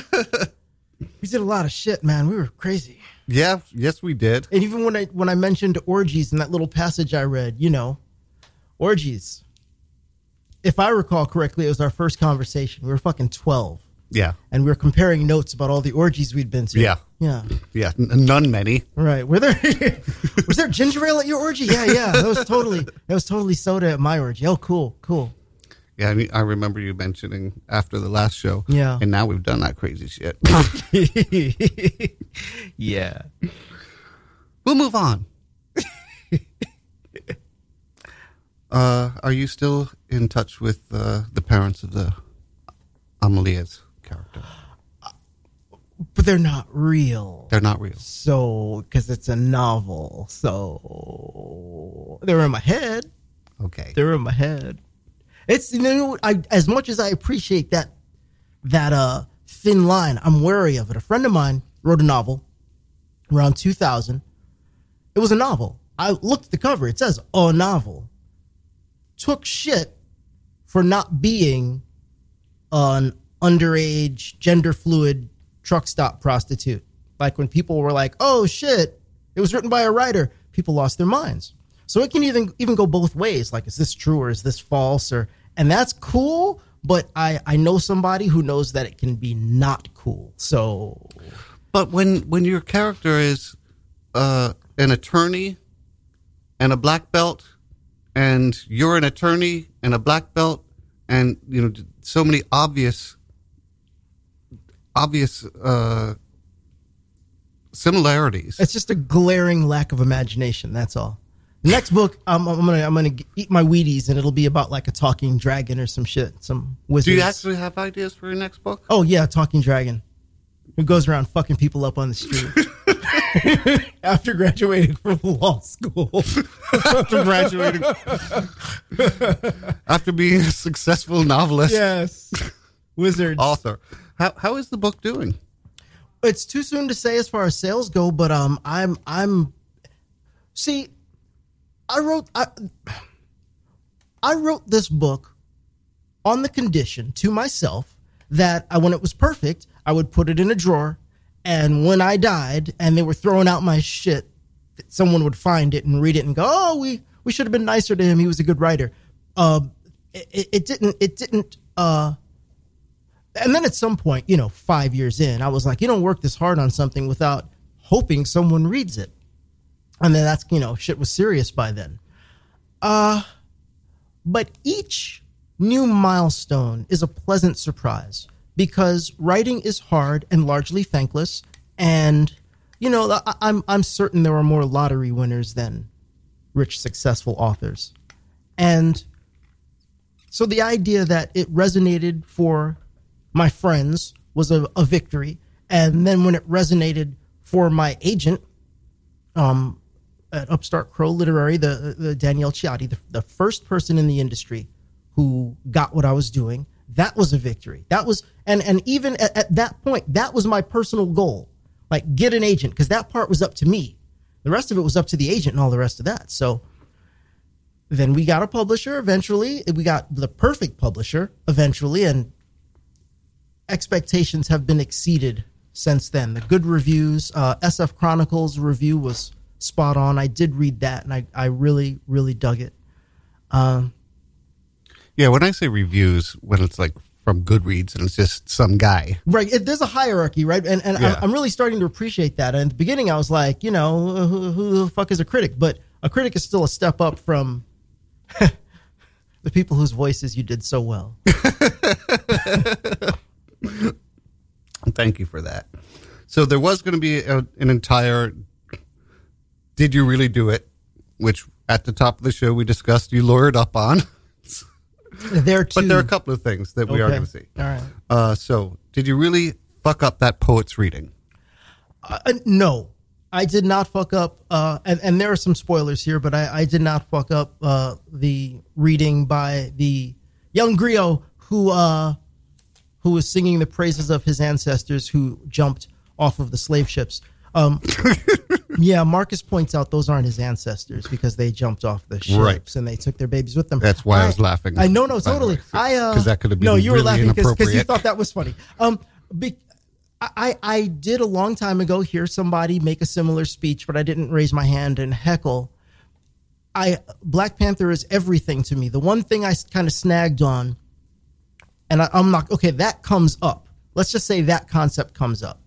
We did a lot of shit, man. We were crazy. Yeah, yes, we did. And even when I when I mentioned orgies in that little passage I read, you know, orgies. If I recall correctly, it was our first conversation. We were fucking twelve. Yeah. and we were comparing notes about all the orgies we'd been to. Yeah. yeah, Yeah. N- none many. right. Were there was there ginger ale at your orgy? Yeah, yeah. That was totally that was totally soda at my orgy. Oh, cool, cool. Yeah. I, mean, I remember you mentioning after the last show. Yeah. And now we've done that crazy shit. yeah. we'll move on. uh, are you still in touch with uh, the parents of the Amelia's character? But they're not real. They're not real. So, because it's a novel. So, they're in my head. Okay. They're in my head. It's you know, I as much as I appreciate that that uh thin line, I'm wary of it. A friend of mine wrote a novel around 2000. It was a novel. I looked at the cover. It says a novel. Took shit for not being an underage, gender fluid truck stop prostitute. Like when people were like, "Oh shit, it was written by a writer," people lost their minds. So it can even even go both ways. Like, is this true or is this false? Or and that's cool. But I I know somebody who knows that it can be not cool. So But when when your character is uh, an attorney and a black belt, and you're an attorney and a black belt, and you know so many obvious obvious uh, similarities. it's just a glaring lack of imagination. That's all. The next book, I'm, I'm gonna I'm gonna eat my Wheaties, and it'll be about like a talking dragon or some shit, some wizards. Do you actually have ideas for your next book? Oh yeah, talking dragon. Who goes around fucking people up on the street after graduating from law school. After graduating, after being a successful novelist, yes, wizards. author, how how is the book doing? It's too soon to say as far as sales go, but um, I'm I'm. See, I wrote I, I wrote this book on the condition to myself that I, when it was perfect, I would put it in a drawer, and when I died and they were throwing out my shit, someone would find it and read it and go, "Oh, we we should have been nicer to him. He was a good writer." Um, it, it, it didn't. It didn't. Uh, and then at some point, you know, five years in, I was like, you don't work this hard on something without hoping someone reads it. And then that's, you know, shit was serious by then. Uh, but each new milestone is a pleasant surprise because writing is hard and largely thankless. And, you know, I, I'm, I'm certain there are more lottery winners than rich, successful authors. And so the idea that it resonated for my friends was a, a victory. And then when it resonated for my agent, um, at Upstart Crow Literary, the, the Danielle Chiotti, the, the first person in the industry who got what I was doing, that was a victory. That was, and, and even at, at that point, that was my personal goal. Like get an agent, because that part was up to me. The rest of it was up to the agent and all the rest of that. So then we got a publisher eventually. We got the perfect publisher eventually, and expectations have been exceeded since then. The good reviews, uh, SF Chronicles review was spot on. I did read that, and I, I really, really dug it. Um, Yeah, when I say reviews, when it's like from Goodreads and it's just some guy. right, it, there's a hierarchy, right? And and Yeah. I'm, I'm really starting to appreciate that. And at the beginning, I was like, you know, who, who the fuck is a critic? But a critic is still a step up from the people whose voices you did so well. Thank you for that. So there was going to be a, an entire "Did you really do it?" which at the top of the show we discussed you lured up on. There too. But there are a couple of things that we are going to see. All right. Uh, so did you really fuck up that poet's reading? Uh, no, I did not fuck up. Uh, and, and there are some spoilers here, but I, I did not fuck up uh, the reading by the young griot who uh, who was singing the praises of his ancestors who jumped off of the slave ships. Um, yeah, Marcus points out those aren't his ancestors because they jumped off the ships Right. and they took their babies with them. That's why I was laughing, I know, no, totally. way, I uh, 'cause that could have been no, you were laughing because you thought that was funny. Um, be, I I did a long time ago hear somebody make a similar speech, but I didn't raise my hand and heckle. I Black Panther is everything to me. The one thing I kind of snagged on, and I, I'm not okay. That comes up let's just say that concept comes up,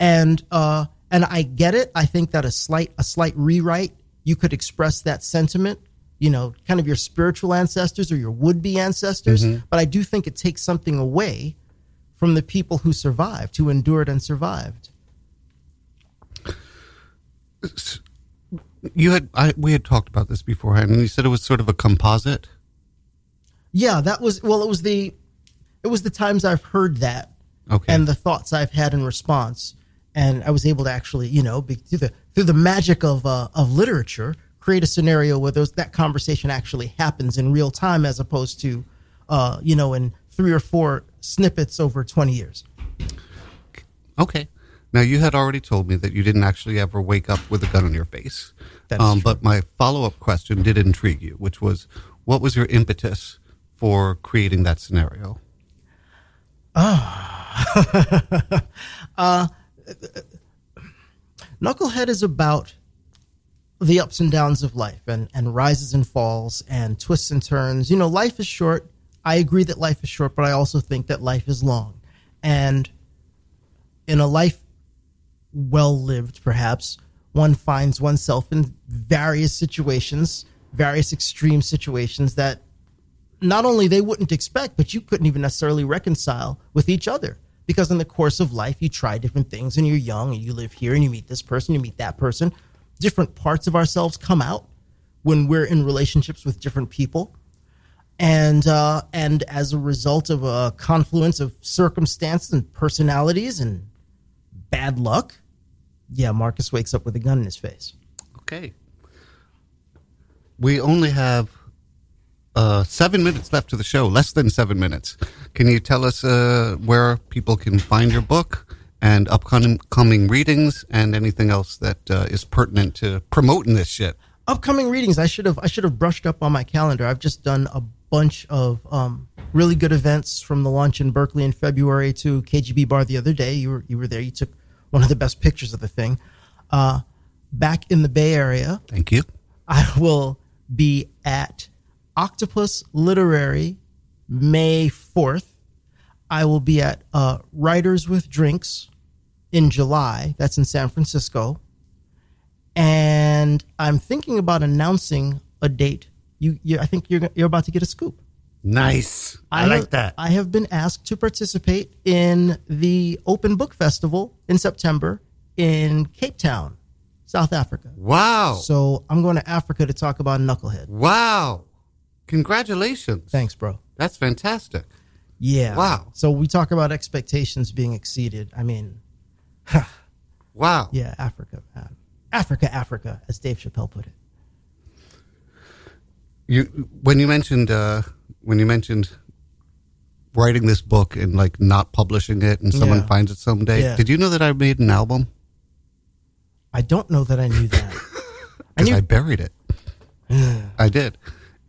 and uh, and I get it. I think that a slight a slight rewrite you could express that sentiment. You know, kind of your spiritual ancestors or your would be ancestors. But I do think it takes something away from the people who survived, who endured and survived. You had I, we had talked about this beforehand, and you said it was sort of a composite. Yeah, that was well. It was the it was the times I've heard that Okay. and the thoughts I've had in response, and I was able to actually, you know, be, through the through the magic of uh, of literature, create a scenario where those that conversation actually happens in real time, as opposed to, uh, you know, in three or four snippets over twenty years. Okay. Now you had already told me that you didn't actually ever wake up with a gun in your face. Um, but my follow-up question did intrigue you, which was, what was your impetus for creating that scenario? Ah. Uh, knucklehead is about the ups and downs of life and, and rises and falls and twists and turns. You know, life is short. I agree that life is short, but I also think that life is long. And in a life well lived, perhaps, one finds oneself in various situations, various extreme situations that not only they wouldn't expect, but you couldn't even necessarily reconcile with each other. Because in the course of life, you try different things and you're young and you live here and you meet this person, you meet that person. Different parts of ourselves come out when we're in relationships with different people. And, uh, and as a result of a confluence of circumstances and personalities and bad luck, yeah, Marcus wakes up with a gun in his face. Okay. We only have uh, seven minutes left to the show, less than seven minutes. Can you tell us uh, where people can find your book and upcoming readings and anything else that uh, is pertinent to promoting this shit? upcoming readings i should have i should have brushed up on my calendar i've just done a bunch of um, really good events from the launch in berkeley in february to kgb bar the other day you were you were there you took one of the best pictures of the thing uh, back in the bay area Thank you. i will be at octopus literary may 4th i will be at uh, writers with drinks in july that's in san francisco and I'm thinking about announcing a date. You, you I think you're you're about to get a scoop. Nice. I, have- like that. I have been asked to participate in the Open Book Festival in September in Cape Town, South Africa. wow. So I'm going to Africa to talk about Knucklehead. wow. Congratulations. Thanks, bro. That's fantastic. Yeah. Wow. So we talk about expectations being exceeded. I mean, Wow. yeah, Africa, man. Africa, Africa, as Dave Chappelle put it. You when you mentioned uh, when you mentioned writing this book and like not publishing it and someone Yeah. finds it someday. Yeah. Did you know that I made an album? I don't know that I knew that. I Because knew I buried it. I did.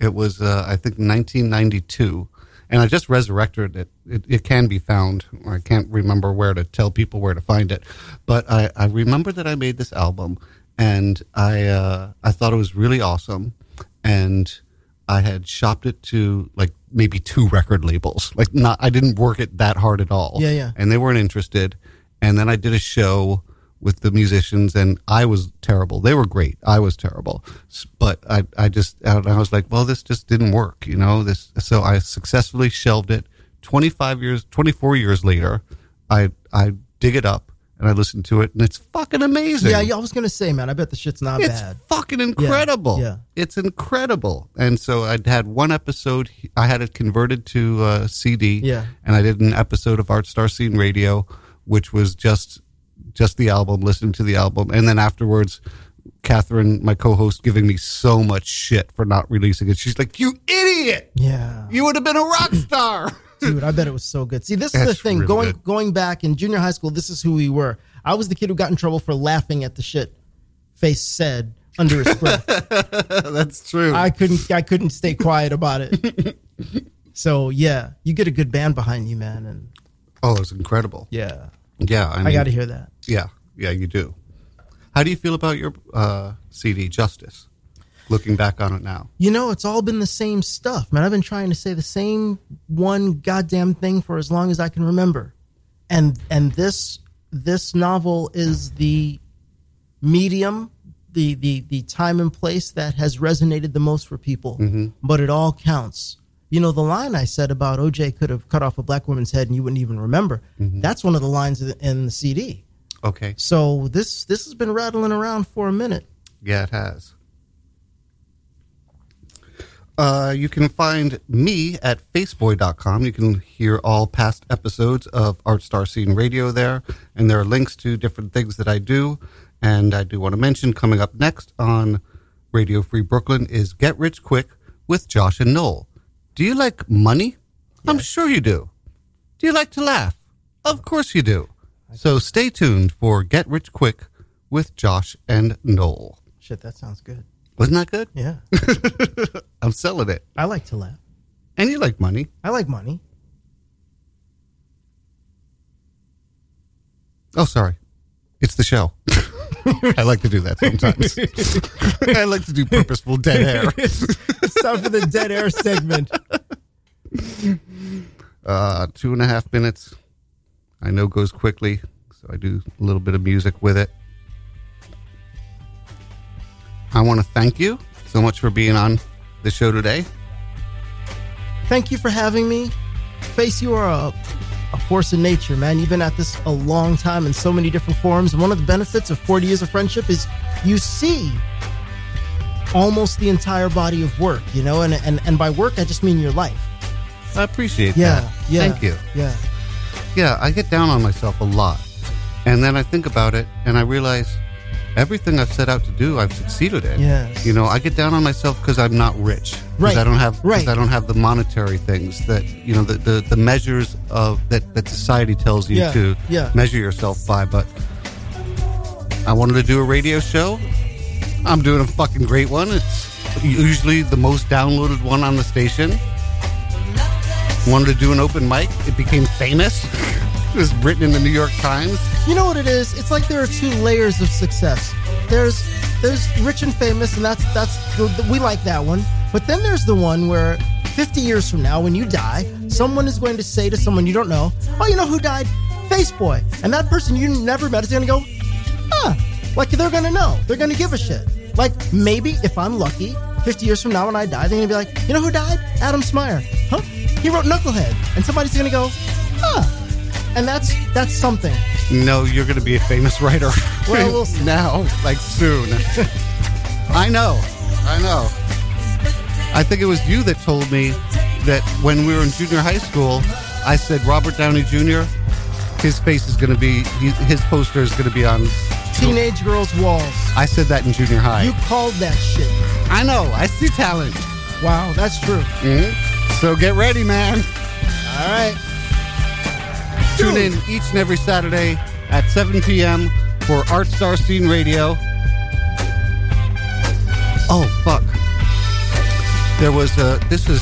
It was, uh, I think, 1992, and I just resurrected it. it. It can be found. I can't remember where to tell people where to find it, but I, I remember that I made this album, and I uh, I thought it was really awesome, and I had shopped it to like maybe two record labels. Like not, I didn't work it that hard at all. Yeah, yeah. And they weren't interested. And then I did a show with the musicians, and I was terrible. They were great. I was terrible. But I, I just, I was like, well, this just didn't work, you know. This, so I successfully shelved it. Twenty five years, twenty four years later, I, I dig it up and I listen to it, and it's fucking amazing. Yeah, yeah, I was gonna say, man. I bet the shit's not It's bad. fucking incredible. yeah. It's incredible. And so I'd had one episode, I had it converted to uh, CD. Yeah. And I did an episode of Art Star Scene Radio, which was just just the album, listening to the album. And then afterwards, Catherine, my co host, giving me so much shit for not releasing it. She's like, You idiot! Yeah, You would have been a rock star. dude, I bet it was so good. See, this is the thing. really going good. going back in junior high school, this is who we were. I was the kid who got in trouble for laughing at the shit face said under his breath. That's true. I couldn't I couldn't stay quiet about it. So yeah, you get a good band behind you, man, and oh, it's incredible. yeah, Yeah. I, I got to hear that. Yeah, yeah, you do. How do you feel about your uh, CD, Justice? Looking back on it now, You know, it's all been the same stuff, man. I've been trying to say the same one goddamn thing for as long as I can remember. and and this this novel is the medium the the the time and place that has resonated the most for people but it all counts you know the line i said about oj could have cut off a black woman's head and you wouldn't even remember that's one of the lines in- in the cd Okay. so this this has been rattling around for a minute Yeah, it has. Uh, you can find me at faceboy.com. You can hear all past episodes of Art Star Scene Radio there, and there are links to different things that I do. And I do want to mention coming up next on Radio Free Brooklyn is Get Rich Quick with Josh and Noel. Do you like money? I'm sure you do. Do you like to laugh? Of course you do. So stay tuned for Get Rich Quick with Josh and Noel. shit that sounds good Wasn't that good? yeah I'm selling it. i like to laugh And you like money. i like money Oh, sorry. It's the show. I like to do that sometimes. I like to do purposeful dead air. it's time for the dead air segment Uh, two and a half minutes. I know goes quickly, so I do a little bit of music with it. I want to thank you so much for being on the show today. thank you for having me. Face, you are a, a force in nature, man. You've been at this a long time in so many different forms. And one of the benefits of 40 years of friendship is you see almost the entire body of work, you know? And, and, and by work, I just mean your life. I appreciate Yeah. that. Yeah. Thank you. Yeah. Yeah, I get down on myself a lot. And then I think about it and I realize everything I've set out to do, I've succeeded in. Yes. You know, I get down on myself because I'm not rich. Right. I don't have. Right. I don't have the monetary things that you know the the, the measures of that that society tells you Yeah, to yeah. measure yourself by. But I wanted to do a radio show. I'm doing a fucking great one. It's usually the most downloaded one on the station. Wanted to do an open mic. It became famous. it was written in the New York Times. You know what it is? It's like there are two layers of success. There's there's rich and famous, and that's that's we like that one. But then there's the one where 50 years from now, when you die, someone is going to say to someone you don't know, "Oh, you know who died? Faceboy." And that person you never met is going to go, "Huh?" Like they're going to know. They're going to give a shit. Like maybe if I'm lucky, 50 years from now when I die, they're going to be like, "You know who died? Adam Smyer." Huh? He wrote Knucklehead, and somebody's going to go, "Huh?" And that's that's something. No, you're going to be a famous writer. Well, we'll see. now, like soon. I know. I know. I think it was you that told me that when we were in junior high school, I said Robert Downey Jr. His face is going to be he, his poster is going to be on. Teenage girls' walls. I said that in junior high. You called that shit. I know. I see talent. Wow, that's true. Mhm. So get ready, man. All right. Tune in each and every Saturday at 7 p.m. for Art Star Scene Radio. Oh fuck! There was a. This is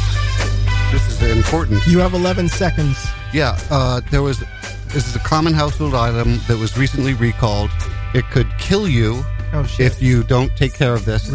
this is important. You have 11 seconds. Yeah, uh, there was. This is a common household item that was recently recalled. It could kill you Oh, if you don't take care of this.